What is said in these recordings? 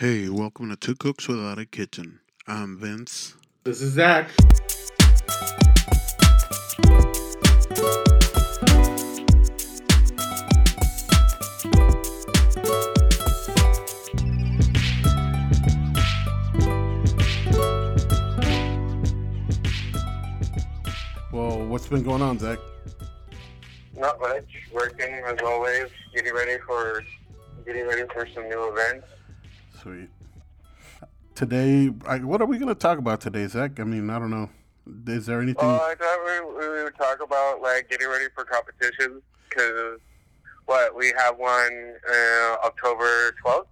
Hey, welcome to Two Cooks Without a Kitchen. I'm Vince. This is Zach. Well, what's been going on, Zach? Not much. Working as always. Getting ready for getting ready for some new events. Sweet. Today, I, what are we going to talk about today, Zach? I mean, I don't know. Is there anything? Well, I thought we, we would talk about like getting ready for competitions because what we have one uh, October twelfth.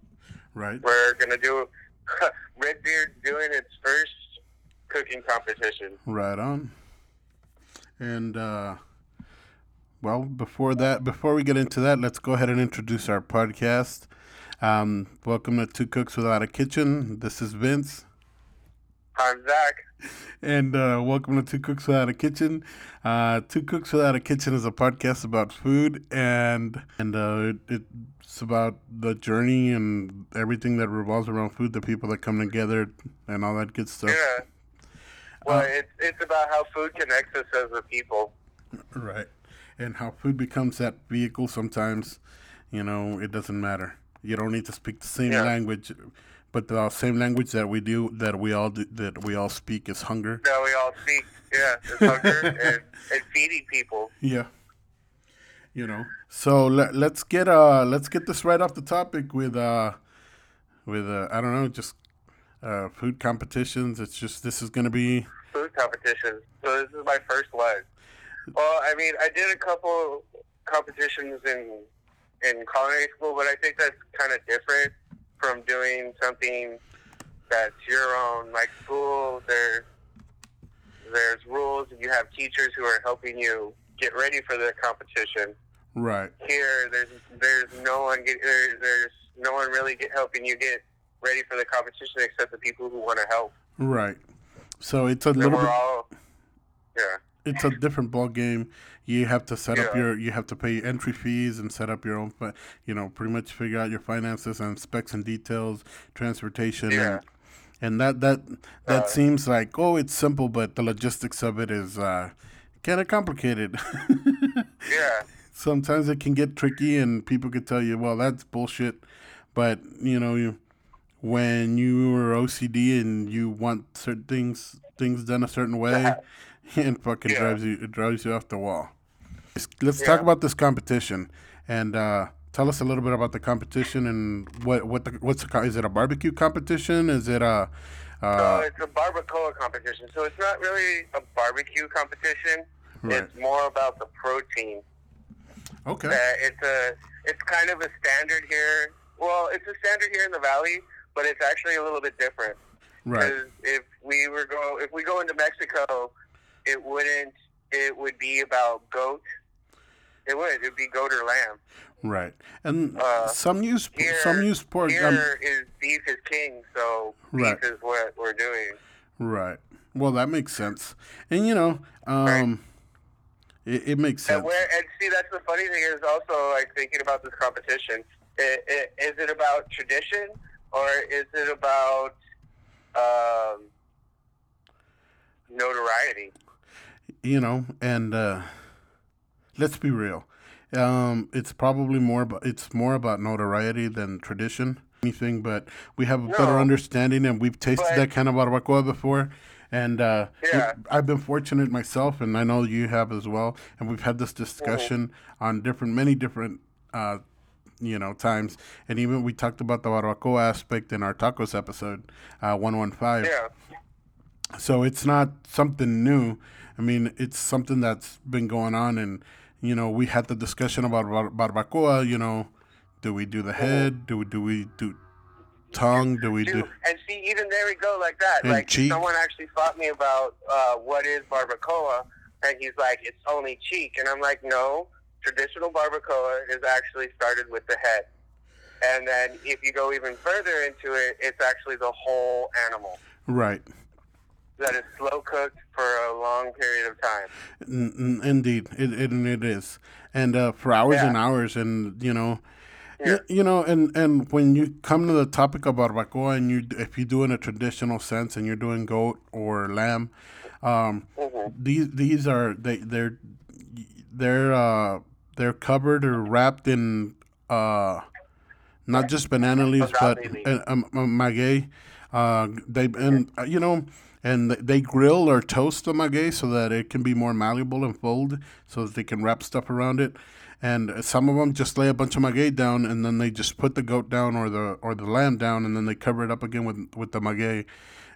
right. We're gonna do Red Beard doing its first cooking competition. Right on. And uh well, before that, before we get into that, let's go ahead and introduce our podcast. Um, welcome to Two Cooks Without a Kitchen. This is Vince, I'm Zach. and uh, welcome to Two Cooks Without a Kitchen. Uh, Two Cooks Without a Kitchen is a podcast about food, and and uh, it, it's about the journey and everything that revolves around food, the people that come together, and all that good stuff. Yeah. Well, Uh, it's it's about how food connects us as a people. Right. And how food becomes that vehicle sometimes, you know, it doesn't matter. You don't need to speak the same Yeah. language, but the same language that we do, that we all do, that we all speak is hunger. That we all speak. Yeah, it's hunger and, and feeding people. Yeah. You know. So let, let's get uh let's get this right off the topic with uh with uh I don't know, just uh food competitions. It's just this is going to be food competitions. So this is my first one. Well, I mean, I did a couple competitions in in culinary school, but I think that's kind of different from doing something that's your own. Like school, there there's rules, and you have teachers who are helping you get ready for the competition. right. Here, there's there's no one get, there, there's no one really get, helping you get ready for the competition except the people who want to help. Right. So it's a little we're bit all yeah. it's a different ball game. You have to set up your, you have to pay entry fees and set up your own, you know, pretty much figure out your finances and specs and details, transportation, Yeah. and and that that that Uh, seems like oh, it's simple, but the logistics of it is uh, kind of complicated. Yeah. Sometimes it can get tricky, and people could tell you, well, that's bullshit, but you know, you when you are OCD and you want certain things things done a certain way, it fucking Yeah. drives you it drives you off the wall. Let's, let's talk about this competition and uh, tell us a little bit about the competition and what what the, what's the, is it a barbecue competition? Is it a So uh, it's a barbacoa competition. So it's not really a barbecue competition. right? It's more about the protein. Okay, Uh, it's a it's kind of a standard here. Well, it's a standard here in the valley, but it's actually a little bit different. right, if we were go if we go into Mexico, it wouldn't it would be about goat. It would. It would be goat or lamb. right. And uh, some use here- some use pork. Here um, is beef is king, so beef is what we're doing. Right. Well, that makes sense. And you know, um, it, it makes sense. And where and see that's the funny thing is also like thinking about this competition. I i is it about tradition or is it about um, notoriety? you know, and uh, let's be real. Um, it's probably more about it's more about notoriety than tradition. Anything, but we have a better understanding, and we've tasted But- that kind of barbacoa before. And uh, Yeah. I've been fortunate myself, and I know you have as well. And we've had this discussion on different, many different, uh, you know, times. And even we talked about the barbacoa aspect in our tacos episode, uh, one one five. Yeah, So it's not something new. I mean, it's something that's been going on, and you know, we had the discussion about bar- barbacoa. You know, do we do the head? Do we do we do tongue? Do we do? and see, even there we go like that. And like cheek. someone actually fought me about uh, what is barbacoa, and he's like, it's only cheek, and I'm like, no. Traditional barbacoa is actually started with the head, and then if you go even further into it, it's actually the whole animal Right. That is slow cooked for a long period of time. N- indeed, it, it it is, and uh, for hours Yeah. and hours, and you know, You, you know, and and when you come to the topic of barbacoa, and you if you do in a traditional sense, and you're doing goat or lamb, um, Mhm. these these are they they're they're uh they're covered or wrapped in uh not just banana leaves but uh, um, um, maguey uh they and uh, you know and they grill or toast the maguey so that it can be more malleable and fold so that they can wrap stuff around it. And uh, some of them just lay a bunch of maguey down and then they just put the goat down or the or the lamb down and then they cover it up again with with the maguey.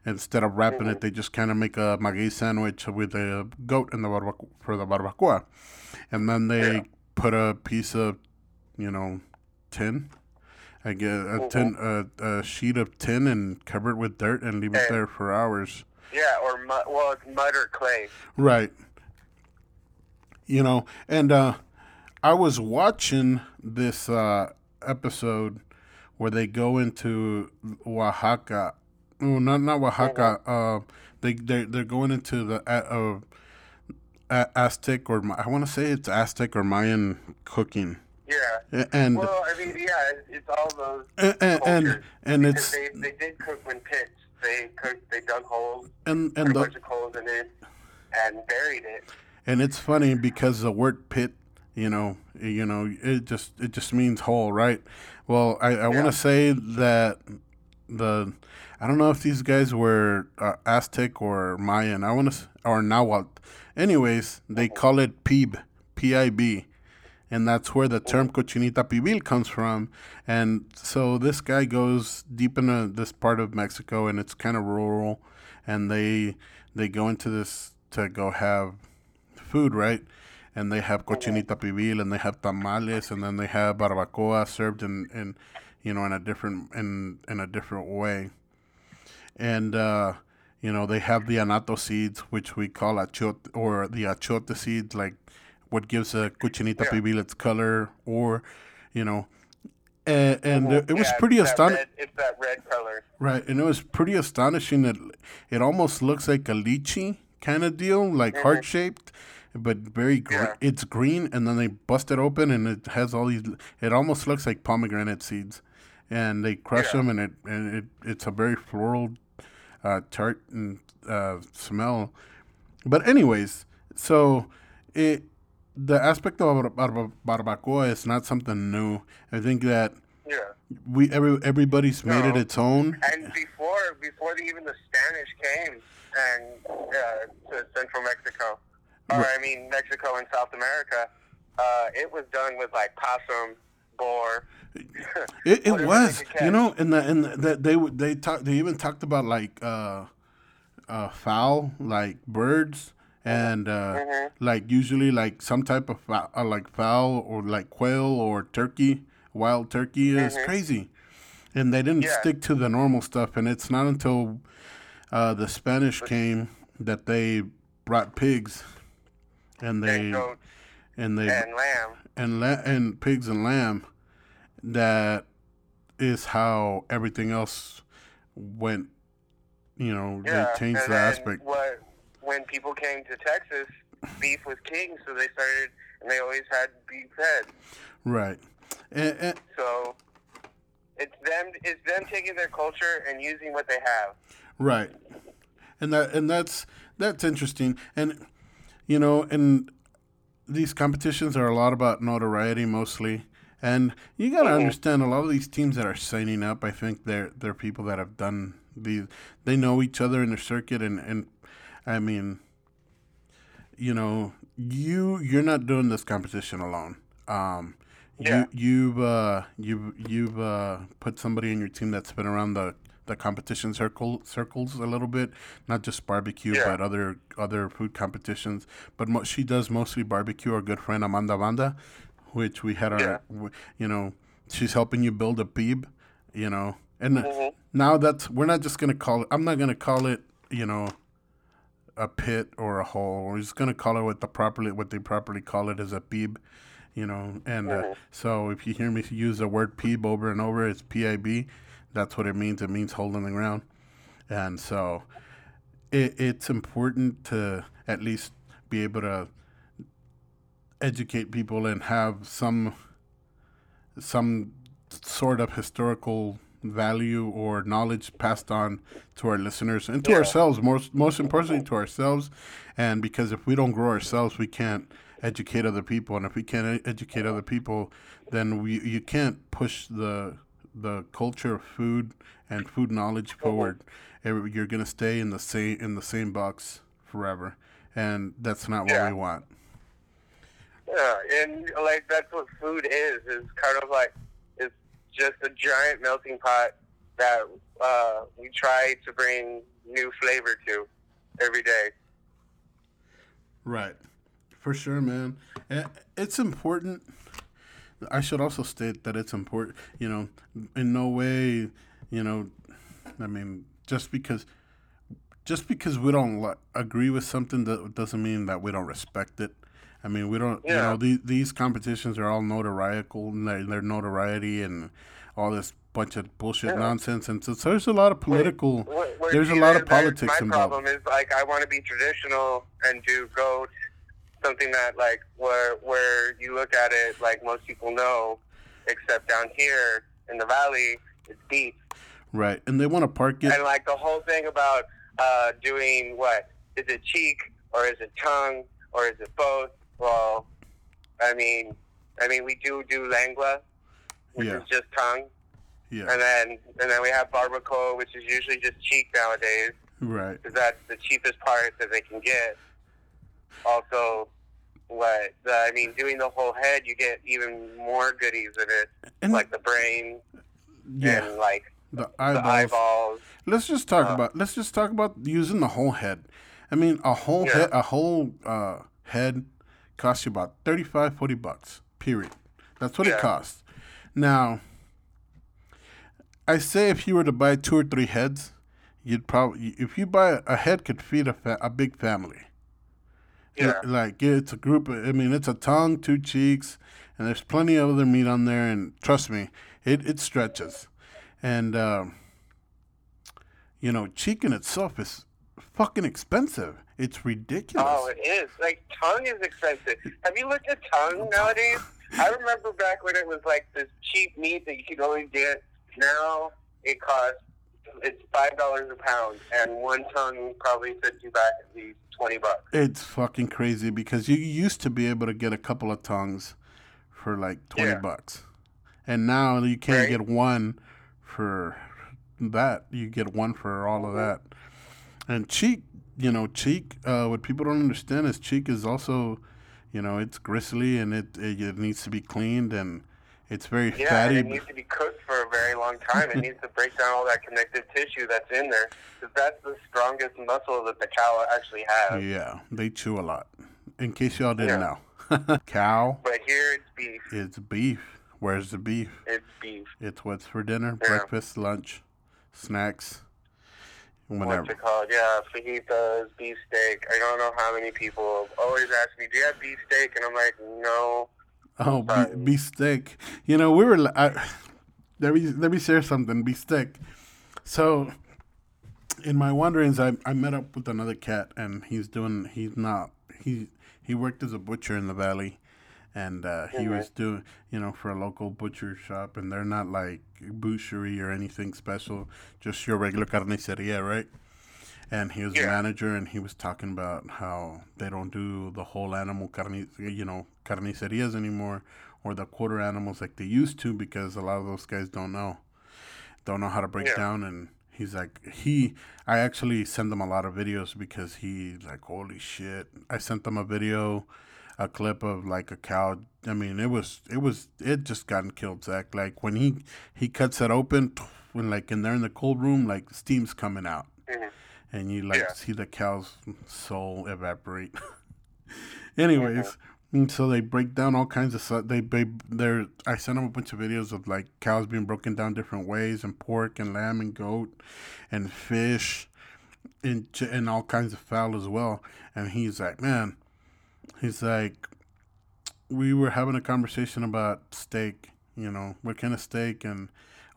Instead of wrapping it mm-hmm. they just kind of make a maguey sandwich with the goat and the barbacoa for the barbacoa. And then they Yeah. put a piece of you know tin I get a mm-hmm. tin a, a sheet of tin and cover it with dirt and leave it there for hours Yeah, or mud. Well, it's mud or clay. Right. You know, and uh, I was watching this uh, episode where they go into Oaxaca. No, not not Oaxaca. Uh, they they they're going into the uh, uh, Aztec or I want to say it's Aztec or Mayan cooking, Yeah. And Well, I mean, yeah, it's, all those and and and, it's they, they did cook when pits. They. They dug holes, and and a the bunch of coals in it, and buried it. and it's funny because the word pit you know you know it just it just means hole right? Well i, I want to say that the i don't know if these guys were uh, aztec or mayan. I want to or nahuatl. Anyways they call it pib p-i-b and that's where the term cochinita pibil comes from and so this guy goes deep into this part of mexico and it's kind of rural and they they go into this to go have food, right? And they have cochinita pibil and they have tamales and then they have barbacoa served in, in you know in a different in in a different way. And uh, you know, they have the annatto seeds which we call achot or the achote seeds like what gives a cochinita Yeah. pibil its color or you know and, and it, it was Yeah, pretty astonishing It's that red color. Right, and it was pretty astonishing that it almost looks like a lychee kind of deal, like heart shaped, but very green. Yeah. It's green, and then they bust it open, and it has all these. It almost looks like pomegranate seeds, and they crush them, and it and it it's a very floral, uh, tart and uh, smell. But anyways, so it the aspect of barba- barbacoa is not something new. I think that Yeah. we every everybody's made it its own. And before, before the, even the Spanish came and uh, to Central Mexico, or Right. I mean Mexico and South America, uh, it was done with like possum, boar. It, it was, you know, and the, and the, they would they talk they even talked about like uh, uh, fowl, like birds, and uh, Mhm. like usually like some type of uh, like fowl or like quail or turkey, wild turkey is Mhm. crazy, and they didn't Yeah. stick to the normal stuff. And it's not until uh, the Spanish came that they brought pigs, and they and goats and they and lamb. and la- and pigs and lamb that is how everything else went you know Yeah. they changed the aspect What, when people came to Texas, beef was king, so they started, and they always had beef head. right and, and, So it's them. It's them taking their culture and using what they have. right and that and that's that's interesting and you know and these competitions are a lot about notoriety mostly and you got to Mhm. understand a lot of these teams that are signing up i think they're they're people that have done these they know each other in their circuit and and i mean you know you you're not doing this competition alone um Yeah. you you've uh you've you've uh put somebody in your team that's been around the the competition circle circles a little bit not just barbecue Yeah. but other other food competitions but mo- she does mostly barbecue our good friend amanda banda which we had our Yeah. w- you know she's helping you build a peeb you know and Mhm. now that's we're not just gonna call it i'm not gonna call it you know a pit or a hole. We're just gonna call it what the properly what they properly call it is a peeb you know and uh, Mhm. so if you hear me use the word peeb over and over it's p-i-b that's what it means. It means hole in the ground. And so it, it's important to at least be able to educate people and have some some sort of historical value or knowledge passed on to our listeners and to Yeah. ourselves most most importantly to ourselves and because if we don't grow ourselves we can't educate other people and if we can't educate other people then we you can't push the the culture of food and food knowledge forward you're going to stay in the same in the same box forever and that's not what Yeah. we want Yeah, and like that's what food is. Is kind of like just a giant melting pot that uh, we try to bring new flavor to every day. Right. For sure, man. Eh, It's important. I should also state that it's important, you know, in no way, you know, I mean, just because just because we don't agree with something that doesn't mean that we don't respect it. I mean, we don't, you know, these these competitions are all notoriety and their, their notoriety and all this bunch of bullshit Yeah. nonsense. And so, so there's a lot of political, there's a lot of politics My involved. My problem is like I want to be traditional and do goat, something that like where where you look at it like most people know, except down here in the valley, it's beef. Right. And they want to park it. And like the whole thing about uh, doing what is it cheek or is it tongue or is it both? Well, I mean, I mean we do do lengua, which Yeah. is just tongue, Yeah. and then and then we have barbacoa, which is usually just cheek nowadays Right. because that's the cheapest part that they can get. Also, what the, I mean, doing the whole head, you get even more goodies in it, And like the brain yeah, and like the the eyeballs. eyeballs. Let's just talk Uh, about let's just talk about using the whole head. I mean, a whole Yeah. head a whole uh, head costs you about 35 40 bucks. Period. That's what it costs. Now, I say if you were to buy two or three heads, you'd probably if you buy a head could feed a fa- a big family. Yeah. Like it's a group. Of, I mean, it's a tongue, two cheeks, and there's plenty of other meat on there. And trust me, it it stretches. And um, you know, cheek in itself is fucking expensive. It's ridiculous. Oh, it is. Like tongue is expensive. Have you looked at tongue nowadays? I remember back when it was like this cheap meat that you could only get. Now it costs it's five dollars a pound, and one tongue probably sets you back at least twenty bucks. It's fucking crazy because you used to be able to get a couple of tongues for like twenty Yeah. bucks, and now you can't Right. get one for that. You get one for all of mm-hmm. that. And cheek, you know, cheek. Uh, what people don't understand is cheek is also, you know, it's gristly and it it, it needs to be cleaned and it's very Yeah, fatty. and it needs to be cooked for a very long time. It needs to break down all that connective tissue that's in there, because that's the strongest muscle that the cow actually has. yeah, they chew a lot. In case y'all didn't Yeah. know, cow But here it's beef. It's beef. Where's the beef? It's beef. It's what's for dinner, Yeah. breakfast, lunch, snacks, What's it called? Yeah, fajitas, beef steak. I don't know how many people always ask me, "Do you have beef steak?" And I'm like, "No." Oh, be, beefsteak. You know, we were. I, let me let me share something. Beefsteak. So, in my wanderings, I I met up with another cat, and he's doing. He's not. He he worked as a butcher in the valley, and uh, he Mhm. was doing. You know, for a local butcher shop, and they're not like boucherie or anything special. Just your regular carniceria, right? and he was Yeah. manager and he was talking about how they don't do the whole animal carni- you know carnicerias anymore or the quarter animals like they used to because a lot of those guys don't know don't know how to break Yeah. down and he's like he i actually send them a lot of videos because he's like holy shit i sent them a video a clip of like a cow i mean it was it was it just gotten killed zach like when he he cuts it open when like in there in the cold room like steam's coming out Mhm. and you like Yeah. see the cow's soul evaporate. Anyways, and so they break down all kinds of stuff. They they they're I sent them a bunch of videos of like cows being broken down different ways, and pork and lamb and goat, and fish, and and all kinds of fowl as well. And he's like, man, he's like, we were having a conversation about steak. You know, what kind of steak and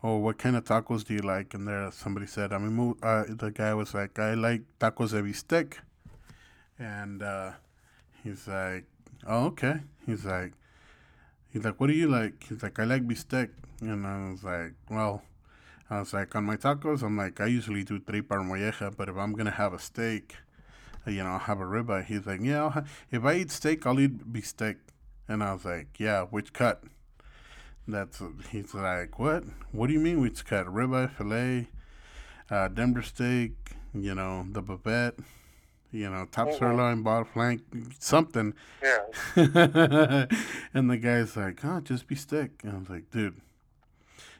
oh, what kind of tacos do you like? And there, somebody said, I mean, uh, the guy was like, I like tacos de bistec. And uh, he's like, oh, okay. He's like, he's like, "What do you like?" He's like, "I like bistec," and I was like, "Well." I was like, on my tacos, I'm like, I usually do tripa or molleja, but if I'm gonna have a steak, you know, have a ribeye. He's like, yeah, ha- if I eat steak, I'll eat beef And I was like, yeah, which cut? That's he's like, what? What do you mean which cut? Ribeye, fillet, uh, Denver steak, you know, the bavette, you know, top mm-hmm. sirloin, bottom flank, something. Yeah. and the guy's like, oh, just beefsteak. And I was like, dude,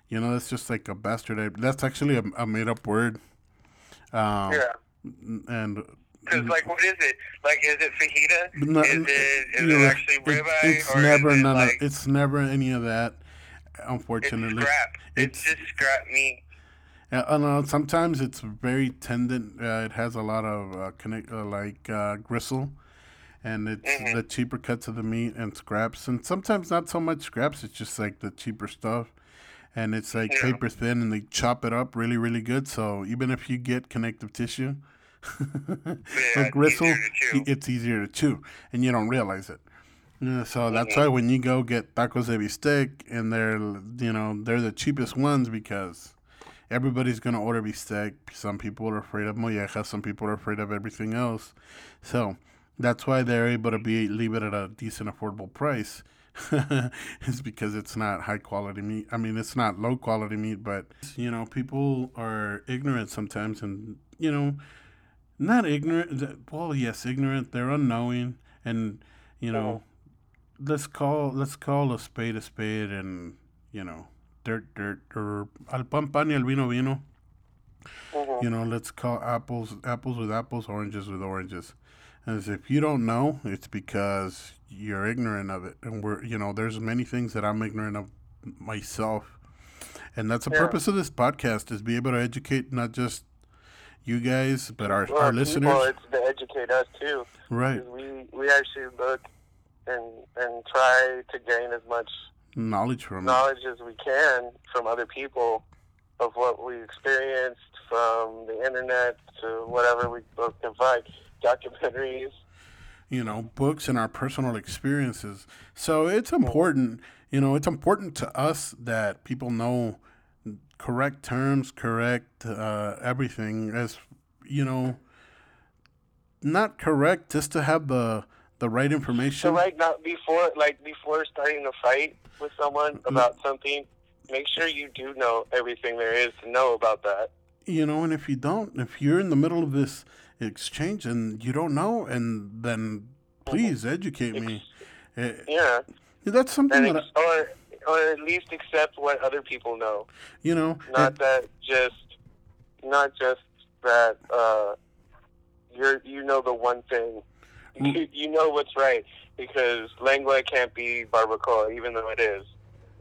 you know, that's just like a bastard. That's actually a, a made up word. Um, yeah. And because, like, what is it? Like, is it fajita? No, is it, is it actually ribeye? It, it's never it none like, of. It's never any of that. Unfortunately, it's scrap. It's, it's just scrap meat. I know. Sometimes it's very tender. Uh, it has a lot of uh, connect, uh, like uh, gristle, and it's mm-hmm. the cheaper cuts of the meat and scraps. And sometimes not so much scraps. It's just like the cheaper stuff, and it's like yeah. paper thin, and they chop it up really, really good. So even if you get connective tissue, yeah, gristle, it's easier to chew, and you don't realize it. Yeah, so that's mm-hmm. why when you go get tacos de bistec, and they're you know they're the cheapest ones because everybody's gonna order bistec. Some people are afraid of molleja. Some people are afraid of everything else. So that's why they're able to be leave it at a decent, affordable price. is because it's not high quality meat. I mean, it's not low quality meat, but you know, people are ignorant sometimes, and you know, not ignorant. Well, yes, ignorant. They're unknowing, and you know, let's call let's call a spade a spade, and you know, dirt dirt, or al pan pan y al vino vino. Mm-hmm. You know, let's call apples apples with apples, oranges with oranges. And if you don't know, it's because you're ignorant of it, and we're you know, there's many things that I'm ignorant of myself, and that's the yeah. purpose of this podcast is be able to educate not just you guys, but our well, our listeners. It's to educate us too. Right. We we actually look and and try to gain as much knowledge from knowledge it. as we can from other people of what we experienced from the internet to whatever we both can find, documentaries. You know, books and our personal experiences. So it's important. You know, it's important to us that people know correct terms, correct uh, everything as you know, not correct just to have the the right information. So like not before like before starting a fight with someone mm. about something, make sure you do know everything there is to know about that. You know, and if you don't, if you're in the middle of this exchange and you don't know, and then please mm-hmm. educate me. Eh, yeah. That's something and that. I, or or at least accept what other people know. You know, not it, that just, not just that uh, you're you know the one thing. Mm. You, you know what's right because lengua can't be barbacoa, even though it is.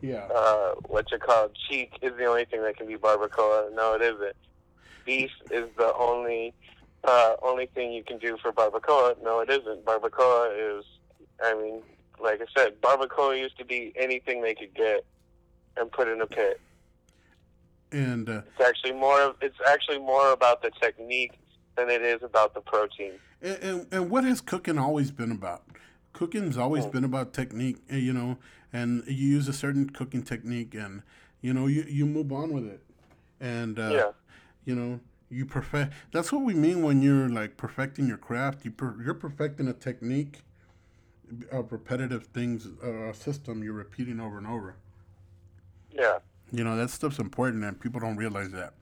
Yeah. Uh, what's it called? Cheek is the only thing that can be barbacoa. No, it isn't. Beef is the only uh, only thing you can do for barbacoa. No, it isn't. Barbacoa is, I mean, like I said, barbacoa used to be anything they could get and put in a pit. And uh, it's actually more. Of, it's actually more about the technique than it is about the protein. And, and, and what has cooking always been about? Cooking's always oh. been about technique, eh, you know, and you use a certain cooking technique, and you know, you you move on with it, and uh, yeah. you know, you perfect. That's what we mean when you're like perfecting your craft. You per, you're perfecting a technique of repetitive things, uh, a system you're repeating over and over. Yeah. You know, that stuff's important and people don't realize that.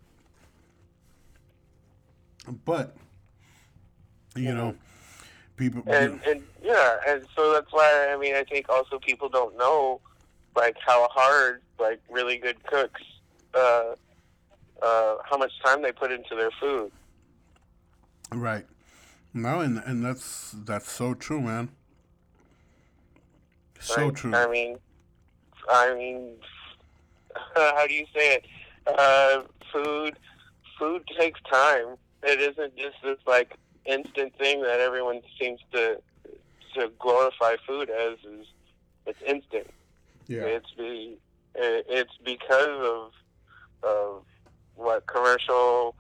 But, you mm-hmm. know, people. And, and, yeah, and so that's why, I mean, I think also people don't know, like, how hard, like, really good cooks, uh, uh, how much time they put into their food. Right. No, and and that's that's so true, man. So right? true. I mean, I mean, how do you say it? Uh, food, food takes time. It isn't just this like instant thing that everyone seems to to glorify food as. Is it's instant. Yeah. It's be it's because of of what commercial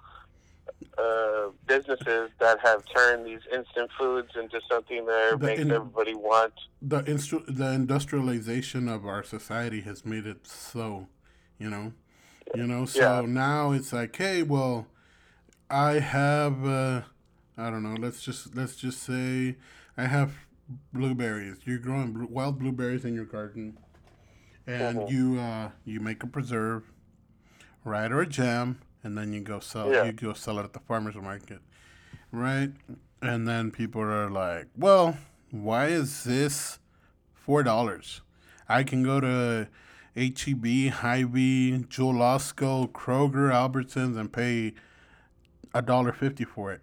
uh, businesses that have turned these instant foods into something that The makes in- everybody want. the instru- the industrialization of our society has made it so, you know, you know. So Yeah. now it's like, hey, well, I have, uh, I don't know. Let's just let's just say I have blueberries. You're growing blue, wild blueberries in your garden, and Mhm. you uh, you make a preserve, right, or a jam, and then you go sell Yeah. you go sell it at the farmers market, right? And then people are like, well, why is this four dollars? I can go to HEB, Hy-Vee, Jewel Osco, Kroger, Albertsons, and pay a dollar fifty for it.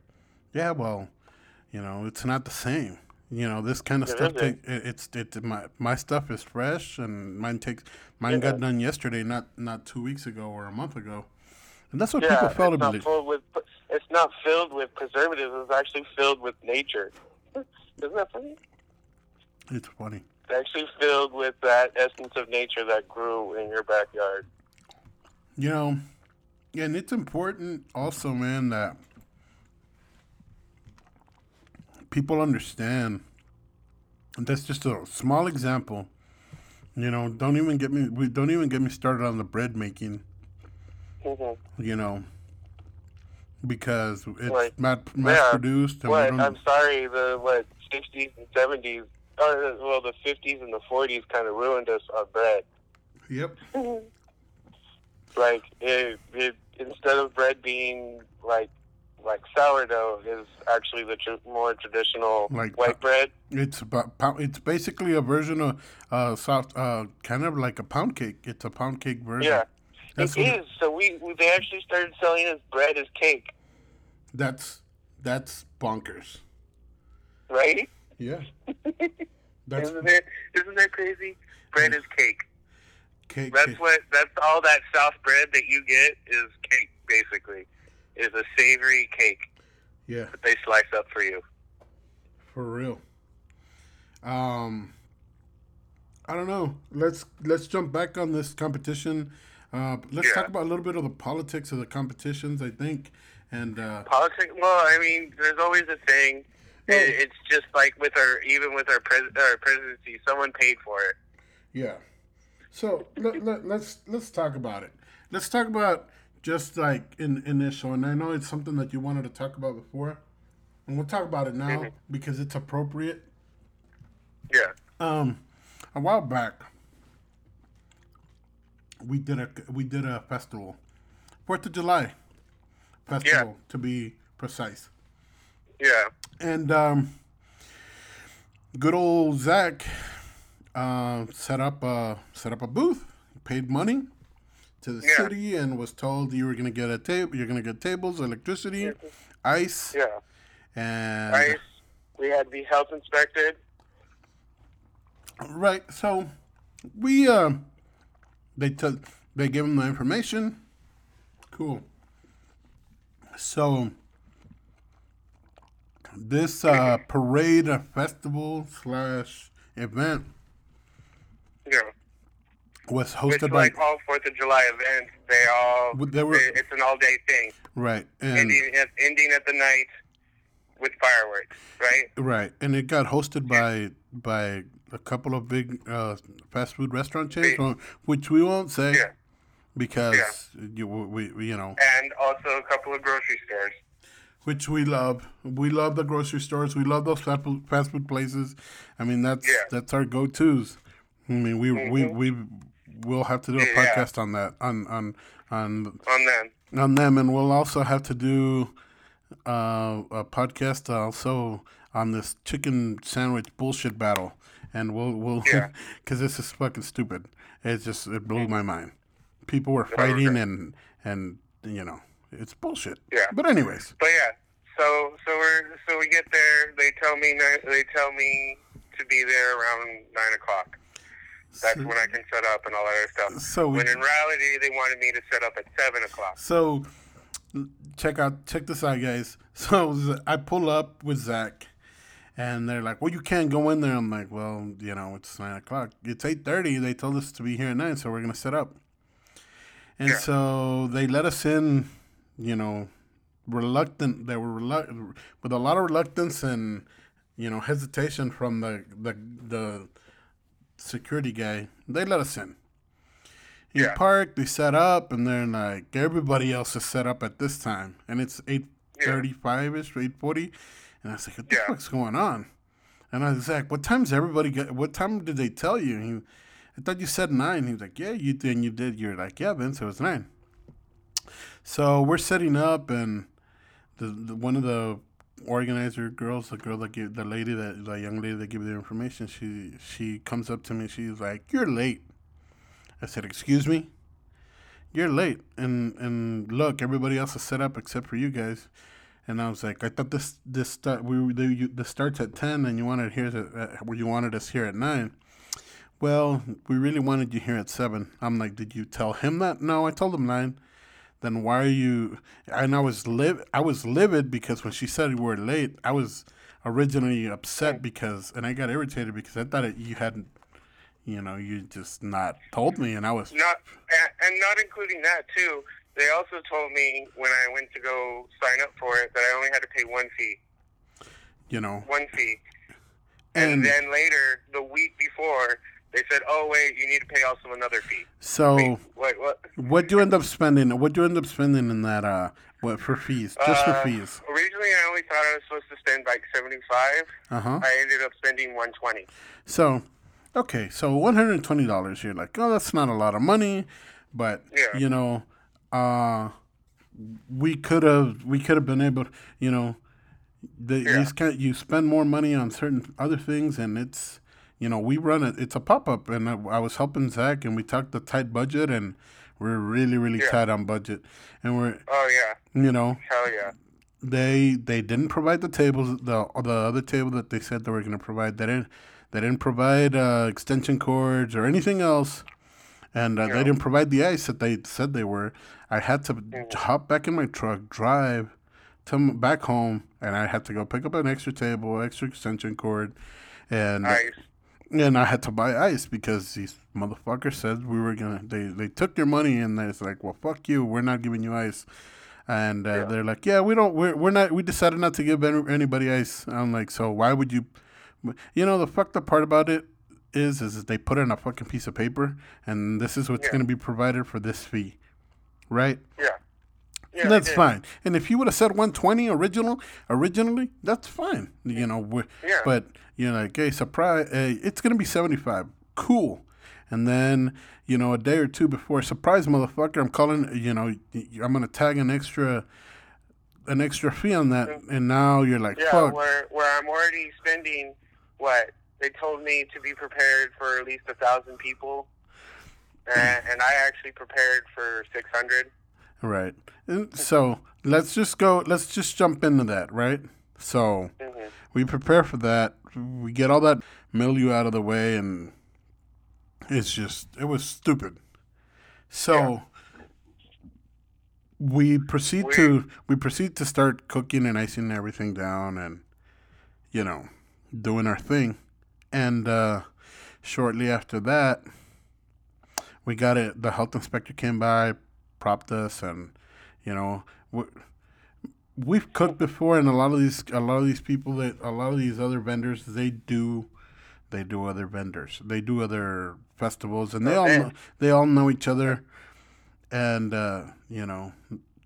Yeah, well, you know, it's not the same. You know, this kind of stuff. isn't. Eh? Take, it, it's it my my stuff is fresh, and mine takes mine Yeah. got done yesterday, not not two weeks ago or a month ago, and that's what Yeah, people felt about it's not believe. full with. It's not filled with preservatives. It's actually filled with nature. Isn't that funny? It's funny. It's actually filled with that essence of nature that grew in your backyard. You know, and it's important also, man, that people understand. And that's just a small example. You know, don't even get me. We don't even get me started on the bread making. Hmm You know, because it's Right. not mass Yeah. produced. And we What? I'm sorry. The what? 60s and 70s. Or, well, the 50s and the 40s kind of ruined us on bread. yep. Like it, it instead of bread being like like sourdough is actually the tr- more traditional Like, white bread. It's about it's basically a version of uh soft uh kind of like a pound cake. It's a pound cake version. Yeah, That's it. So we, we they actually started selling as bread as cake, That's that's bonkers. right? Yeah. That's isn't it? Isn't that crazy? Bread is cake. cake. That's cake. what. That's all that soft bread that you get is cake. Basically, is a savory cake Yeah, that they slice up for you. for real. Um, I don't know. Let's let's jump back on this competition. Uh, let's Yeah. talk about a little bit of the politics of the competitions. I think, and uh, Politics. Well, I mean, there's always a thing. Well- It, it's just like with our even with our, pres- our presidency, someone paid for it. yeah. So let, let, let's let's talk about it. Let's talk about just like in initial, and I know it's something that you wanted to talk about before, and we'll talk about it now Mhm. because it's appropriate. Yeah. Um, a while back, we did a we did a festival, Fourth of July festival to be precise, Yeah. and um, good old Zach uh, set up a set up a booth, paid money to the Yeah. city, and was told you were gonna get a table, you're gonna get tables, electricity, ice, Yeah. and Ice. We had to be health inspected. Right. So we uh, they took they give them the information. Cool. So this uh, parade, festival slash event Yeah. was Which, hosted by like all Fourth of July events, they all They were- they- it's an all day thing, right and ending at, ending at the night with fireworks, right? right and it got hosted by by a couple of big uh, fast food restaurant chains, Big. which we won't say Yeah. because you we, we you know And also a couple of grocery stores. which we love. We love the grocery stores. We love those fast food, places. I mean, that's Yeah. that's our go tos. I mean, we we Mhm. we will have to do a Yeah. podcast on that on on on On them. on them, and we'll also have to do uh, a podcast also on this chicken sandwich bullshit battle. And we'll we'll Yeah. because this is fucking stupid. It just it blew mm-hmm. my mind. People were okay. fighting and and you know it's bullshit. Yeah. But anyways, But yeah, so so we're so we get there. They tell me they tell me to be there around nine o'clock. That's so- when I can set up and all that other stuff. So when in reality, they wanted me to set up at seven o'clock. So check out check this out, guys. So I pull up with Zach, and they're like, "Well, you can't go in there." I'm like, "Well, you know, it's nine o'clock. It's eight thirty. They told us to be here at nine, so we're gonna set up." And Yeah. so they let us in, you know, reluctant. They were reluctant with a lot of reluctance and you know hesitation from the the the security guy. They let us in. He Yeah. parked. They set up, and then like everybody else is set up at this time, and it's eight thirty-five ish, eight forty, and I was like, "What the Yeah. fuck's going on?" And I was like, "What time's everybody get? What time did they tell you?" And he, I thought you said nine. He was like, "Yeah, you did. And you did." You're like, "Yeah, Vince, it was nine. So we're setting up, and the, the one of the organizer girls, the girl that gave the lady that the young lady that gave the information, she she comes up to me. She's like, "You're late." I said, "Excuse me." You're late, and and look, everybody else is set up except for you guys. And I was like, I thought this this start we the you, this starts at ten, and you wanted here to uh, where you wanted us here at nine. Well, we really wanted you here at seven. I'm like, did you tell him that? No, I told him nine. Then why are you? And I was liv I was livid because when she said we were late, I was originally upset because, and I got irritated because I thought it, you hadn't, you know, you just not told me, and I was Not and not including that too. They also told me when I went to go sign up for it that I only had to pay one fee, you know, one fee. And, and then later, the week before, they said, "Oh wait, you need to pay also another fee." so. Wait, wait what? What do you end up spending? What do you end up spending in that? Uh, what for fees? Just for Uh, fees. Originally, I only thought I was supposed to spend like seventy-five. Uh huh. I ended up spending one twenty. So, okay, so one hundred and twenty dollars. You're like, oh, that's not a lot of money, but Yeah. you know, uh, we could have we could have been able, to, you know, the Yeah. these kind you spend more money on certain other things, and it's you know we run it. It's a pop up, and I, I was helping Zach, and we talked the tight budget, and we're really really Yeah. tight on budget, and we're Oh yeah, you know hell yeah. they they didn't provide the tables the the other table that they said they were going to provide they didn't they didn't provide uh, extension cords or anything else and uh, they didn't provide the ice that they said they were i had to hop back in my truck drive to m- back home and i had to go pick up an extra table extra extension cord and Nice. and I had to buy ice because these motherfuckers said we were gonna. They they took your money and they're like, well, fuck you. We're not giving you ice. And uh, Yeah. they're like, yeah, we don't. We're we're not. We decided not to give any, anybody ice. I'm like, so why would you? You know, the fucked up part about it is, is they put it in a fucking piece of paper, and this is what's Yeah. gonna be provided for this fee, right? Yeah. Yeah, that's fine. And if you would have said 120 original originally, that's fine. You know, Yeah. but you know, like, hey, surprise, hey, it's gonna be 75. Cool. And then you know, a day or two before, surprise, motherfucker, I'm calling. You know, I'm gonna tag an extra, an extra fee on that, mm-hmm. and now you're like, Yeah, fuck. where where I'm already spending what they told me to be prepared for at least a thousand people, and, and I actually prepared for six hundred. Right. And so let's just go. Let's just jump into that, right? So. Mm-hmm. we prepare for that. We get all that milieu out of the way, and it's just it was stupid. So we proceed We- to we proceed to start cooking and icing everything down, and you know, doing our thing. And uh, shortly after that, we got it. The health inspector came by, propped us, and you know. we we've cooked before, and a lot of these, a lot of these people that, a lot of these other vendors, they do, they do other vendors, they do other festivals, and they all, know, they all know each other, and uh, you know,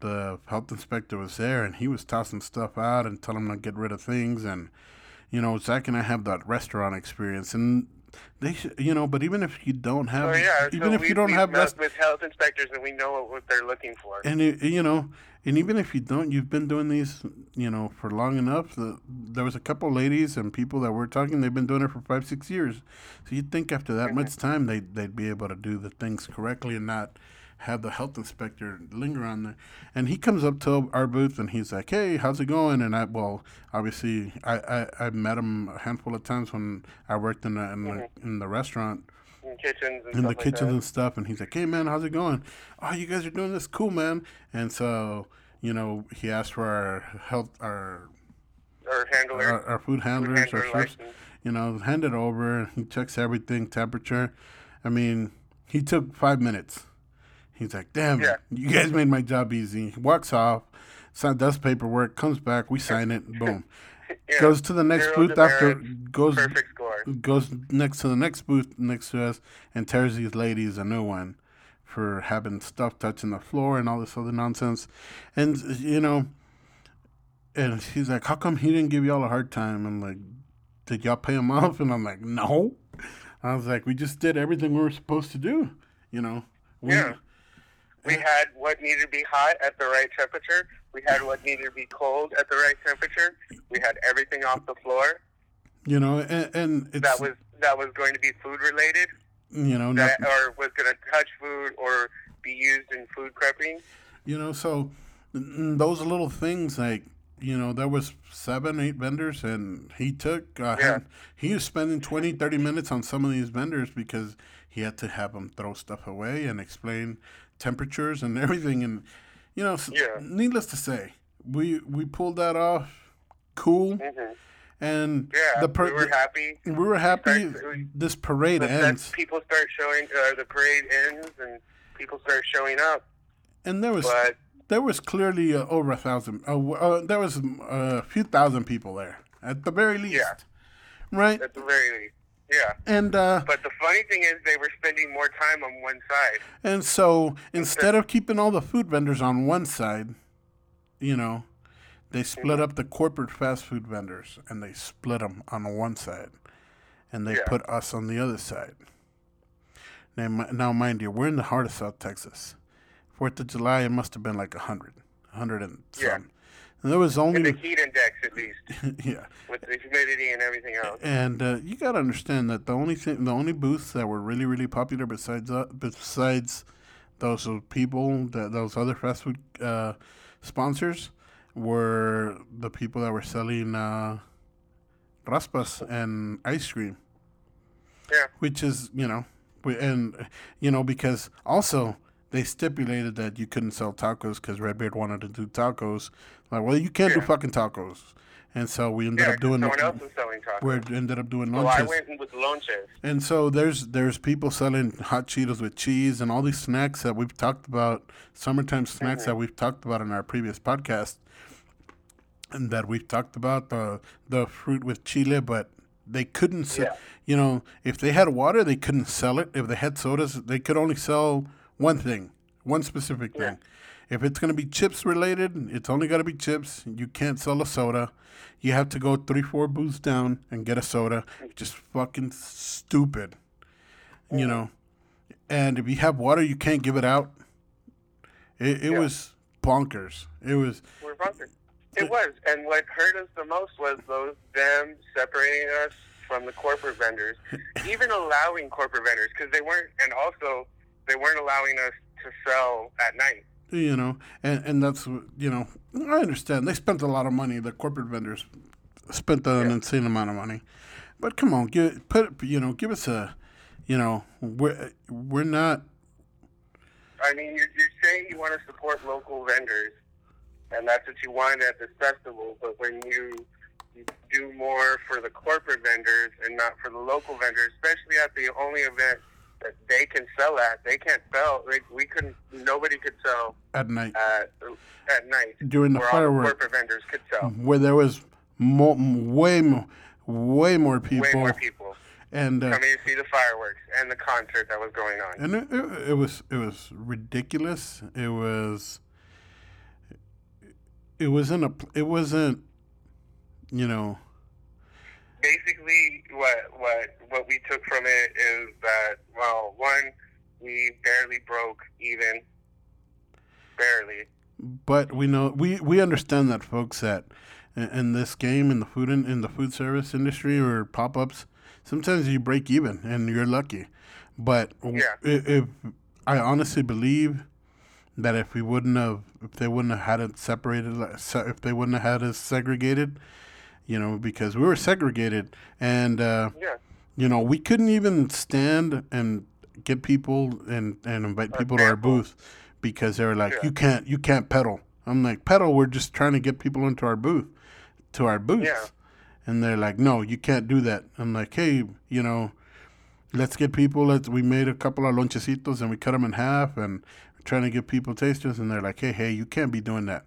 the health inspector was there, and he was tossing stuff out and telling them to get rid of things, and you know, Zach and I have that restaurant experience, and they, should, you know, but even if you don't have, So yeah, even so if we, you don't we've rest, with health inspectors and we know what, they're looking for. and it, you know, and even if you don't, you've been doing these, you know, for long enough. The, there was a couple ladies and people that were talking. They've been doing it for five, six years. So you'd think after that mm-hmm. much time, they they'd be able to do the things correctly and not have the health inspector linger on there. And he comes up to our booth and he's like, "Hey, how's it going?" And I, well, obviously, I I, I met him a handful of times when I worked in the in the, mm-hmm. in the restaurant in kitchens and in the stuff kitchens like and stuff. And he's like, "Hey man, how's it going? Oh, you guys are doing this cool, man." And so you know, he asked for our health, our that. Or handler. our, our food food handlers, handler our chefs. You know, hand it over. He checks everything, temperature. I mean, he took five minutes. He's like, "Damn, Yeah. you guys made my job easy." He walks off. sign does paperwork, comes back, we sign it, boom. Yeah. Goes to the next Zero booth after goes goes next to the next booth next to us and tears these ladies a new one for having stuff touching the floor and all this other nonsense. And you know, and he's like, "How come he didn't give y'all a hard time?" I'm like, "Did y'all pay him off?" And I'm like, "No." I was like, "We just did everything we were supposed to do." You know. We, Yeah. We had what needed to be hot at the right temperature. We had what needed to be cold at the right temperature. We had everything off the floor You know, and, and it's that was that was going to be food related, you know not, or was going to touch food or be used in food prepping. you know so mm, those little things like you know there was seven eight vendors and he took uh, Yeah. he was spending 20 30 minutes on some of these vendors because he had to have them throw stuff away and explain temperatures and everything and you know Yeah. needless to say we we pulled that off cool hmm and Yeah, the per- we were happy. we were happy we- this parade ends people start showing. Uh, the parade ends and people start showing up. and there was But there was clearly uh, over a thousand. Uh, uh, there was um, a few thousand people there at the very least, Yeah. right? at the very least, yeah. And uh, But the funny thing is, they were spending more time on one side. and so instead of keeping all the food vendors on one side, you know, they split up the corporate fast food vendors and they split them on one side, and they Yeah. put us on the other side. Now, now, mind you, we're in the heart of South Texas. Fourth of July, it must have been like a hundred, a hundred and Yeah. some. And there was only And the heat index, at least, yeah. with the humidity and everything else. And uh, you got to understand that the only thing, the only booths that were really, really popular besides uh, besides those people, that those other fast food uh, sponsors, were the people that were selling uh, raspas and ice cream. Yeah. Which is, you know, and you know because also they stipulated that you couldn't sell tacos because Redbeard wanted to do tacos. Like, well, you can't do fucking tacos, and so we ended Yeah, up doing someone else was selling tacos. we ended up doing so I lunches. went with lonches. and so there's there's people selling hot Cheetos with cheese and all these snacks that we've talked about, summertime snacks Mm-hmm. that we've talked about in our previous podcast, and that we've talked about the the fruit with chile, but they couldn't sell. Yeah. You know, if they had water, they couldn't sell it. If they had sodas, they could only sell one thing, one specific Yeah. If it's going to be chips related, it's only got to be chips. You can't sell a soda. You have to go three, four booths down and get a soda. Just fucking stupid. You know? And if you have water, you can't give it out. It, it Yeah. was bonkers. It was, We're bunkered. It was, and what hurt us the most was those them separating us from the corporate vendors, even allowing corporate vendors because they weren't, and also they weren't allowing us to sell at night. You know, and, and that's, you know, I understand. They spent a lot of money. The corporate vendors spent an Yeah. insane amount of money. But come on, give, put, you know, give us a, you know, we're, we're not I mean, you're, you're saying you want to support local vendors, and that's what you want at this festival. But when you, you do more for the corporate vendors and not for the local vendors, especially at the only event that they can sell at, they can't sell. Like we couldn't. Nobody could sell at night at at night during the where the fireworks corporate vendors could sell. where there was mo- way more, way more people, Way more people and uh, coming to see the fireworks and the concert that was going on. and it, it, it was it was ridiculous. It was it wasn't a it wasn't you know basically what what what we took from it is that well one we barely broke even. Barely. But we know we we understand that folks that in, in this game in the food in, in the food service industry or pop-ups sometimes you break even and you're lucky. But Yeah. i- if i honestly believe that if we wouldn't have if they wouldn't have had it separated if they wouldn't have had us segregated you know because we were segregated and uh yeah you know, we couldn't even stand and get people and, and invite people to our booth because they were like, Yeah. "You can't, you can't pedal." I'm like, "Pedal? We're just trying to get people into our booth, to our booths." Yeah. And they're like, "No, you can't do that." I'm like, "Hey, you know, let's get people. Let's." We made a couple of lonchecitos and we cut them in half and we're trying to get people tasters. And they're like, "Hey, hey, you can't be doing that."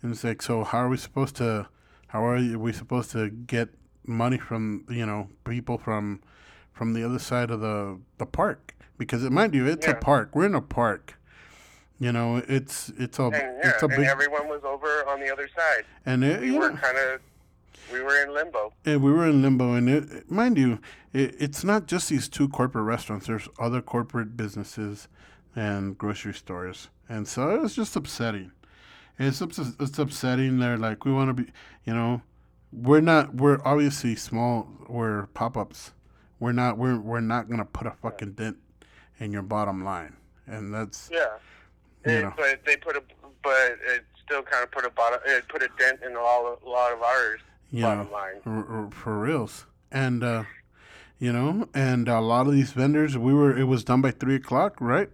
And it's like, so how are we supposed to, how are we supposed to get money from you know people from from the other side of the the park? Because it, mind you, it's Yeah. a park. We're in a park. You know, it's it's a And yeah, it's a and everyone was over on the other side. and it, We you were kind of, we were in limbo. and we were in limbo. And it, mind you, it, it's not just these two corporate restaurants. There's other corporate businesses and grocery stores, and so it was just upsetting. It's it's upsetting. They're like, we want to be, you know, we're not. We're obviously small. We're pop ups. We're not. We're we're not gonna put a fucking dent in your bottom line, and that's Yeah. It- know. But they put a, but it still kind of put a bottom, it put a dent in a lot, a lot of ours you bottom know line. for, for reals and uh you know and a lot of these vendors we were it was done by three o'clock right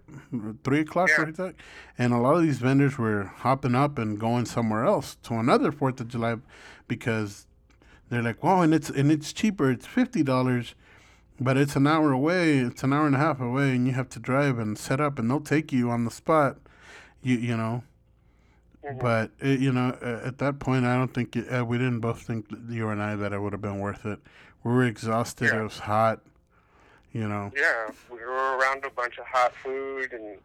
three o'clock Yeah. right and a lot of these vendors were hopping up and going somewhere else to another fourth of july because they're like wow and it's and it's cheaper it's fifty dollars but it's an hour away it's an hour and a half away and you have to drive and set up and they'll take you on the spot you you know Mhm. but it, you know, at that point, I don't think it, uh, we didn't both think you and I that it would have been worth it. We were exhausted. Yeah. It was hot. You know, Yeah, we were around a bunch of hot food and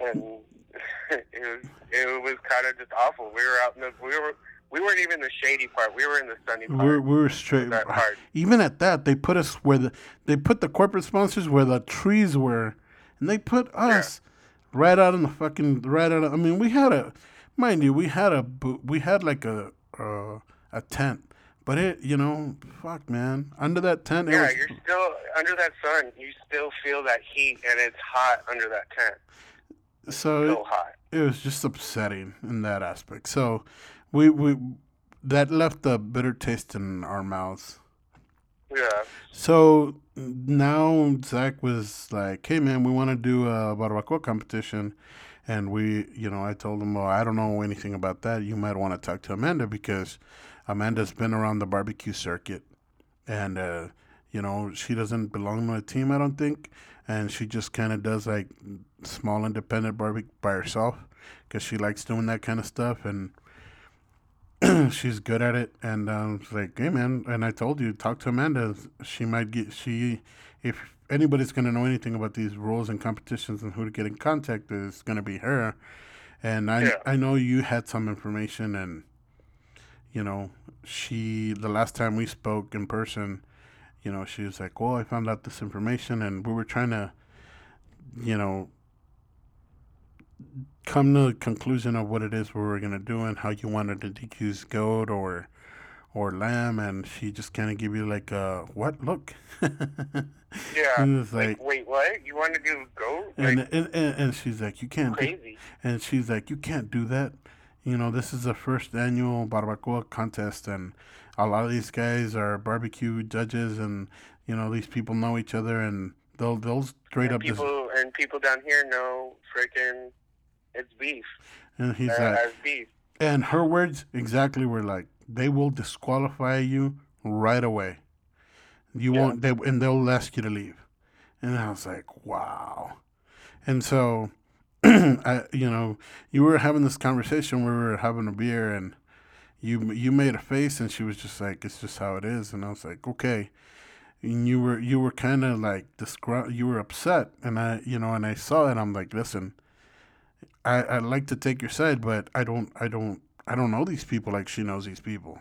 and it was it was kind of just awful. We were out in the we were we weren't even in the shady part. We were in the sunny we part. were, we were straight. that part. Even at that, they put us where the they put the corporate sponsors where the trees were, and they put us right out in the fucking right out. Of, I mean, we had a, mind you, we had a we had like a uh, a tent, but it you know, fuck man, under that tent, Yeah, was, you're still under that sun. You still feel that heat, and it's hot under that tent. so. So hot. it was just upsetting in that aspect. So we we that left a bitter taste in our mouths. Yeah. So now Zach was like, "Hey man, we want to do a barbacoa competition," and we, you know, I told him, "Well, I don't know anything about that. You might want to talk to Amanda because Amanda's been around the barbecue circuit, and uh, you know, she doesn't belong to a team, I don't think, and she just kind of does like small independent barbecue by herself because she likes doing that kind of stuff and." she's good at it, and um, it's like, hey man, and I told you, talk to Amanda. She might get she, if anybody's gonna know anything about these rules and competitions and who to get in contact with, it's gonna be her. And I Yeah. I know you had some information, and you know, she the last time we spoke in person, you know, she was like, well, I found out this information, and we were trying to, you know, come to the conclusion of what it is we were gonna do and how you wanted to DQ's goat or or lamb, and she just kind of give you like a what look. Yeah. Like, like- wait, what? You want to do goat? and, Like, and, and and she's like, you can't do, crazy. and she's like, you can't do that. You know, this is the first annual barbacoa contest, and a lot of these guys are barbecue judges, and you know these people know each other, and they'll they'll straight And up people and people down here know freaking it's beef. And he's uh, like, beef. And her words exactly were like, "They will disqualify you right away. You Yeah. won't, they, and they'll ask you to leave." And I was like, "Wow!" And so, I, you know, you were having this conversation. Where we were having a beer, and you you made a face, and she was just like, "It's just how it is." And I was like, "Okay." And you were you were kind of like disgru- you were upset, and I you know, and I saw it. I'm like, "Listen." I, I'd like to take your side, but I don't I don't I don't know these people like she knows these people.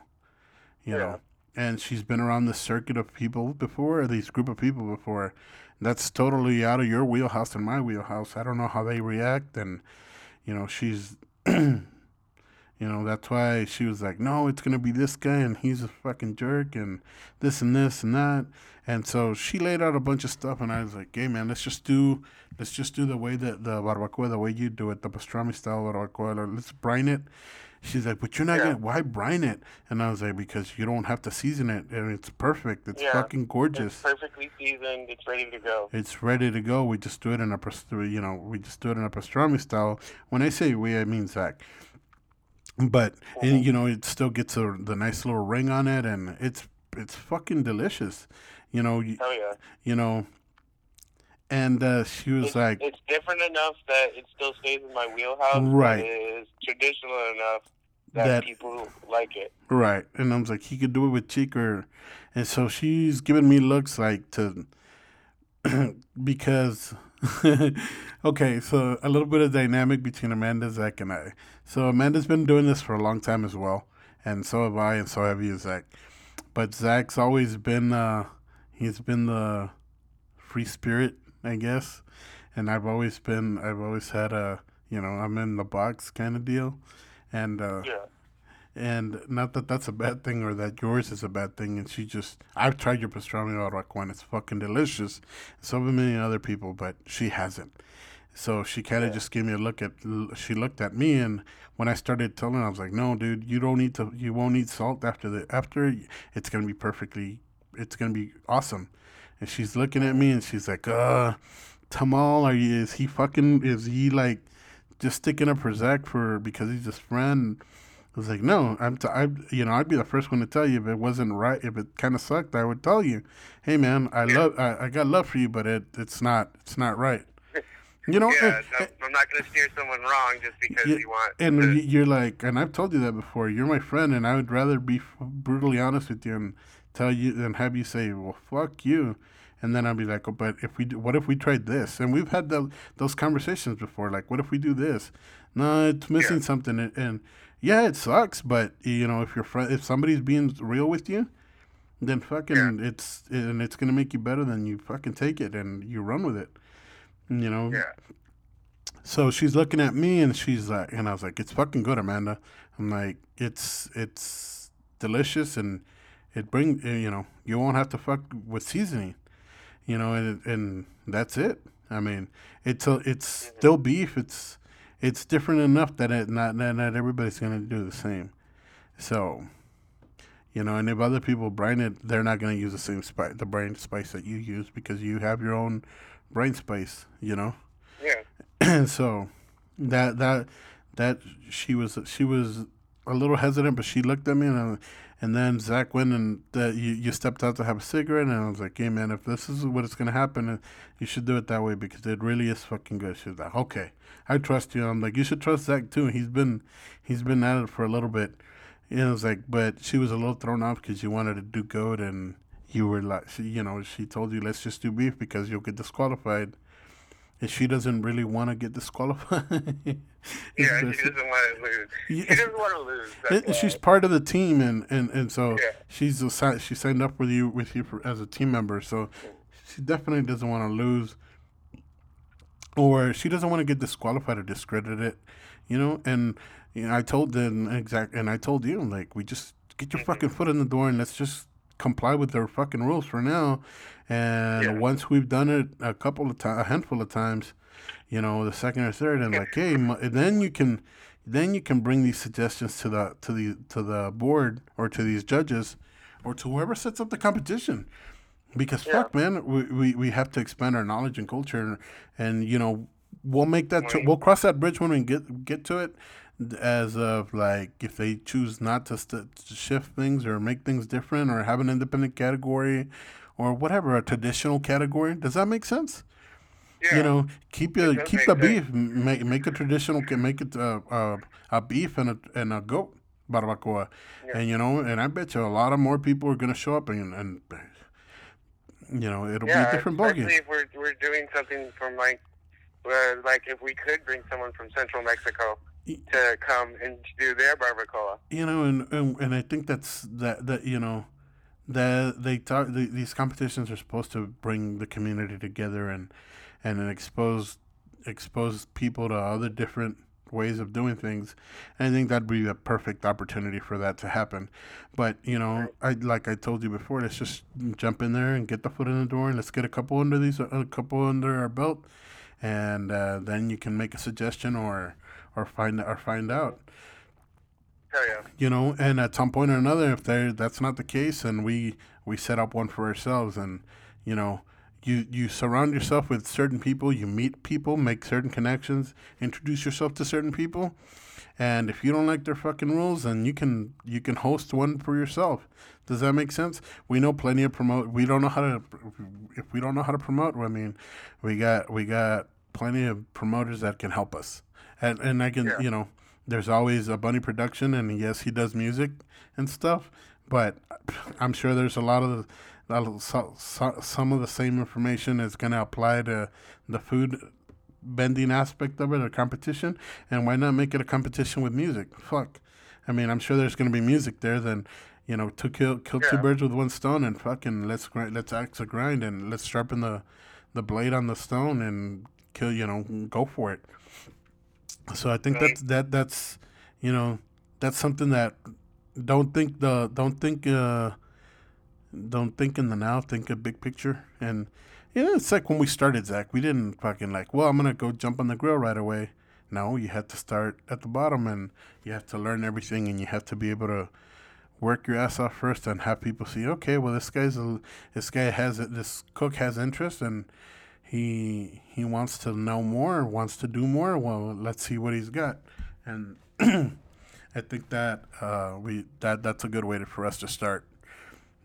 You Yeah. know. And she's been around this circuit of people before, these group of people before. That's totally out of your wheelhouse and my wheelhouse. I don't know how they react and you know, she's you know, that's why she was like, No, it's gonna be this guy and he's a fucking jerk and this and this and that. And so she laid out a bunch of stuff and I was like, Hey man, let's just do let's just do the way that the barbacoa, the way you do it, the pastrami style barbacoa. Let's brine it. She's like, but you're not Yeah. gonna. Why brine it? And I was like, because you don't have to season it, and it's perfect. It's Yeah. fucking It's gorgeous. perfectly seasoned. It's ready to go. It's ready to go. We just do it in a, you know, we just do it in a pastrami style. When I say we, I mean Zach. But and Mhm. you know, it still gets a the nice little ring on it, and it's it's fucking delicious. You know, you, Oh yeah. you know. And uh, she was It's, like, it's different enough that it still stays in my wheelhouse. Right. It is traditional enough that, That- people like it. Right. And I was like, he could do it with or and so she's giving me looks like to because okay, so a little bit of dynamic between Amanda, Zach, and I. So Amanda's been doing this for a long time as well, and so have I, and so have you, Zach. But Zach's always been uh he's been the free spirit, I guess. And I've always been I've always had a you know, I'm in the box kind of deal. And uh Yeah. and not that that's a bad thing or that yours is a bad thing. And she just, I've tried your pastrami al. It's fucking delicious. So have many other people, but she hasn't. So she kind of Yeah. just gave me a look at, she looked at me. And when I started telling her, I was like, no, dude, you don't need to, you won't need salt after the, after it's going to be perfectly, it's going to be awesome. And she's looking at me and she's like, uh, Tamal, are you, is he fucking, is he like just sticking up for Zach for, because he's his friend? I was like, no, I'm, t- I, you know, I'd be the first one to tell you if it wasn't right, if it kind of sucked, I would tell you, hey man, I love, I, I got love for you, but it, it's not, it's not right. You know, Yeah, and, no, I'm not going to steer someone wrong just because Yeah, you want. and to, you're like, and I've told you that before. You're my friend, and I would rather be brutally honest with you and tell you than have you say, "Well, fuck you," and then I'll be like, "Oh, but if we, do, what if we tried this?" And we've had the, those conversations before. Like, what if we do this? No, it's missing Yeah. something, and, and yeah, it sucks. But you know, if your friend, if somebody's being real with you, then fucking it's and it's gonna make you better. Then you fucking take it and you run with it. You know. yeah. So she's looking at me and she's like, and I was like, it's fucking good, Amanda. I'm like, it's it's delicious and it bring uh, you know you won't have to fuck with seasoning, you know, and and that's it. I mean, it's a, it's still beef. It's it's different enough that it not that not everybody's gonna do the same. So, you know, and if other people brine it, they're not gonna use the same spice, the brain spice that you use because you have your own brain spice. You know Yeah. and so that that that she was she was a little hesitant, but she looked at me and I, and then Zach went and uh, you you stepped out to have a cigarette and I was like, hey man, if this is what it's gonna happen, uh, you should do it that way because it really is fucking good. She was like, okay, I trust you. I'm like, you should trust Zach too. He's been he's been at it for a little bit. And I was like, but she was a little thrown off because you wanted to do good and you were like, she, you know, she told you let's just do beef because you'll get disqualified and she doesn't really want to get disqualified. Yeah, she doesn't want to lose. Yeah. She doesn't want to lose. and she's part of the team, and, and, and so Yeah. she's a, she signed up with you with you for, as a team member. So she definitely doesn't want to lose, or she doesn't want to get disqualified or discredited, you know. And you know, I told them exact, and I told you like we just get your mm-hmm. fucking foot in the door and let's just comply with their fucking rules for now. And Yeah. once we've done it a couple of times, a handful of times, you know, the second or third, and like, hey, then you can, then you can bring these suggestions to the to the to the board or to these judges, or to whoever sets up the competition. Because Yeah. fuck, man, we, we, we have to expand our knowledge and culture, and, and you know, we'll make that we'll cross that bridge when we get get to it. As of like, if they choose not to, st- to shift things or make things different or have an independent category, or whatever a traditional category, does that make sense? Yeah. you know, keep your keep the sense. beef, make make a traditional, can make it uh, uh, a beef and a and a goat barbacoa, Yeah. and you know, and I bet you a lot of more people are gonna show up and and you know it'll yeah, be a different ballgame. if we're we're doing something from like, uh, like if we could bring someone from Central Mexico to come and do their barbacoa. You know, and, and and I think that's that that you know that they talk the, these competitions are supposed to bring the community together and and expose expose people to other different ways of doing things. And I think that'd be a perfect opportunity for that to happen. But you know, I like I told you before, let's just jump in there and get the foot in the door, and let's get a couple under these, a couple under our belt, and uh, then you can make a suggestion or or find or find out. Hell yeah. you know and at some point or another if there that's not the case and we we set up one for ourselves and you know you you surround yourself with certain people you meet people make certain connections introduce yourself to certain people and if you don't like their fucking rules then you can you can host one for yourself. Does that make sense? We know plenty of promote we don't know how to if we don't know how to promote i mean we got we got plenty of promoters that can help us and and i can Yeah. you know there's always a bunny production, and yes, he does music and stuff. But I'm sure there's a lot of the, so, so, some of the same information is going to apply to the food bending aspect of it, a competition. And why not make it a competition with music? Fuck. I mean, I'm sure there's going to be music there. Then, you know, to kill kill yeah. two birds with one stone, and fucking let's grind, let's axe a grind, and let's sharpen the the blade on the stone and kill. You know, go for it. So I think right. that's that that's you know that's something that don't think the don't think uh don't think in the now, think a big picture. And you know, it's like when we started, Zach. We didn't fucking like, well, I'm gonna go jump on the grill right away. No, you had to start at the bottom, and you have to learn everything, and you have to be able to work your ass off first, and have people see, okay, well, this guy's a, this guy has it, this cook has interest, and he he wants to know more, wants to do more. Well, let's see what he's got, and I think that uh, we that that's a good way to, for us to start.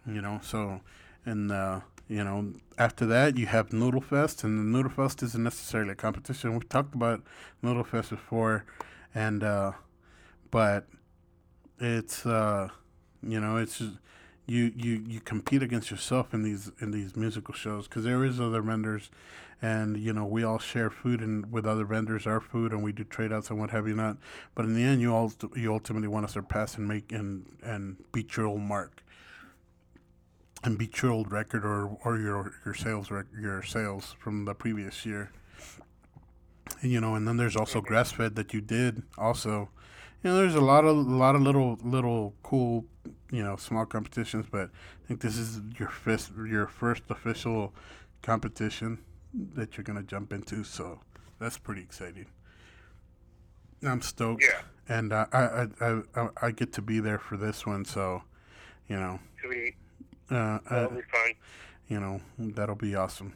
You know, so and uh, you know after that you have Noodle Fest, and the Noodle Fest isn't necessarily a competition. We've talked about Noodle Fest before, and uh, but it's uh, you know it's just, you you you compete against yourself in these in these musical shows because there is other vendors and you know we all share food and with other vendors our food and we do trade outs and what have you not. But in the end you all you ultimately want to surpass and make and and beat your old mark. And beat your old record or or your your sales rec- your sales from the previous year. And, you know and then there's also grass fed that you did also. You know there's a lot of a lot of little little cool you know small competitions but i think this is your first your first official competition that you're gonna jump into. So that's pretty exciting. I'm stoked. Yeah. And uh, I, I, I I get to be there for this one, so you know. Sweet. Uh, that'll uh, be fun. You know that'll be awesome.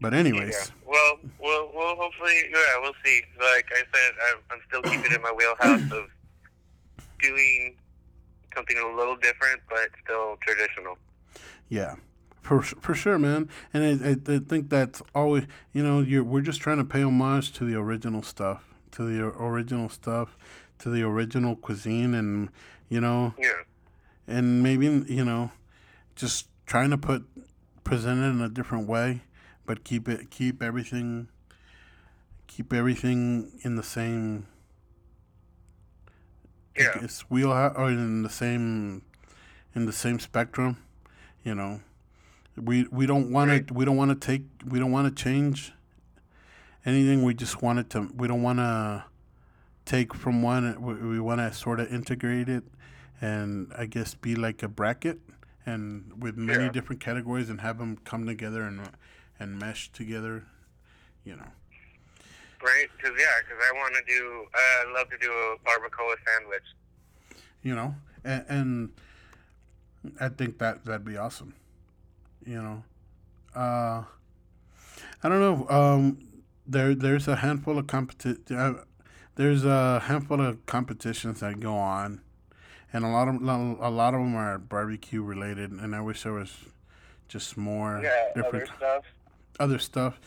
But anyways. Yeah. Well, we'll, we'll hopefully, yeah, we'll see. Like I said, I'm, I'm still keeping it in my wheelhouse of doing something a little different, but still traditional. Yeah, for for sure, man. And I, I, think that's always you know you're we're just trying to pay homage to the original stuff, to the original stuff, to the original cuisine, and you know, yeah, and maybe you know, just trying to put present it in a different way, but keep it keep everything keep everything in the same yeah. it's wheel or in the same in the same spectrum, you know. We we don't want right. to we don't want to take we don't want to change anything. We just want it to we don't want to take from one. We, we want to sort of integrate it, and I guess be like a bracket, and with many yeah. different categories, and have them come together and and mesh together. You know. Right, because yeah, because I want to do. Uh, I love to do a barbacoa sandwich. You know, and, and I think that that'd be awesome you know. Uh, I don't know. Um, there, there's a handful of competi- uh, There's a handful of competitions that go on, and a lot of a lot of them are barbecue related. And I wish there was just more yeah, different other stuff. Other stuff,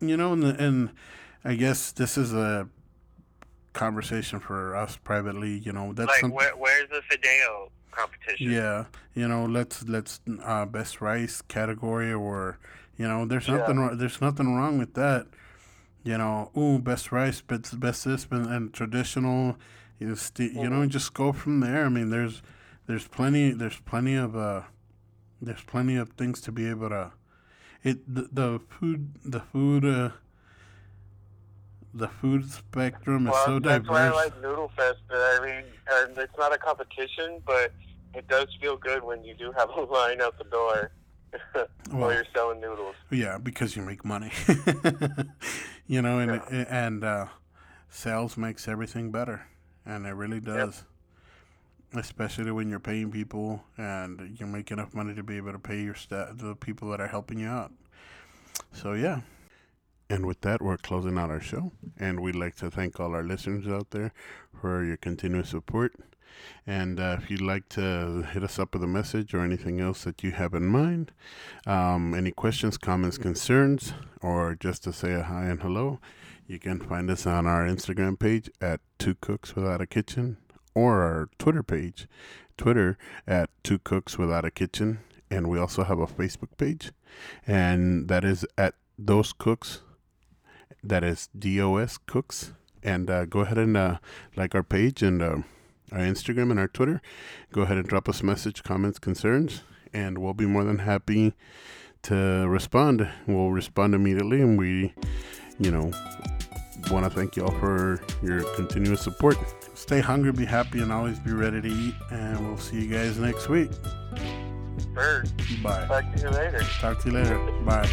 you know, and the, and I guess this is a conversation for us privately. You know, that's like where, where's the Fideo competition. Yeah, you know, let's let's uh, best rice category or you know, there's yeah. nothing there's nothing wrong with that. You know, ooh, best rice, best best this and, and traditional. You know, st- mm-hmm. you know, mm-hmm. just go from there. I mean, there's there's plenty there's plenty of uh there's plenty of things to be able to it the, the food the food uh the food spectrum is well, so that's diverse. That's why I like Noodle Fest. But I mean, it's not a competition, but it does feel good when you do have a line out the door while you're selling noodles. Yeah, because you make money. you know, and yeah. and uh, sales makes everything better, and it really does. Yep. Especially when you're paying people and you make enough money to be able to pay your sta- the people that are helping you out. So yeah. And with that, we're closing out our show. And we'd like to thank all our listeners out there for your continuous support. And uh, if you'd like to hit us up with a message or anything else that you have in mind, um, any questions, comments, concerns, or just to say a hi and hello, you can find us on our Instagram page at Two Cooks Without a Kitchen or our Twitter page, Twitter at Two Cooks Without a Kitchen. And we also have a Facebook page, and that is at Dos Cooks. That is DOS Cooks. And uh, go ahead and uh, like our page and uh, our Instagram and our Twitter. Go ahead and drop us a message, comments, concerns, and we'll be more than happy to respond. We'll respond immediately, and we, you know, want to thank you all for your continuous support. Stay hungry, be happy, and always be ready to eat. And we'll see you guys next week. Sure. Bye. Talk to you later. Talk to you later. Bye.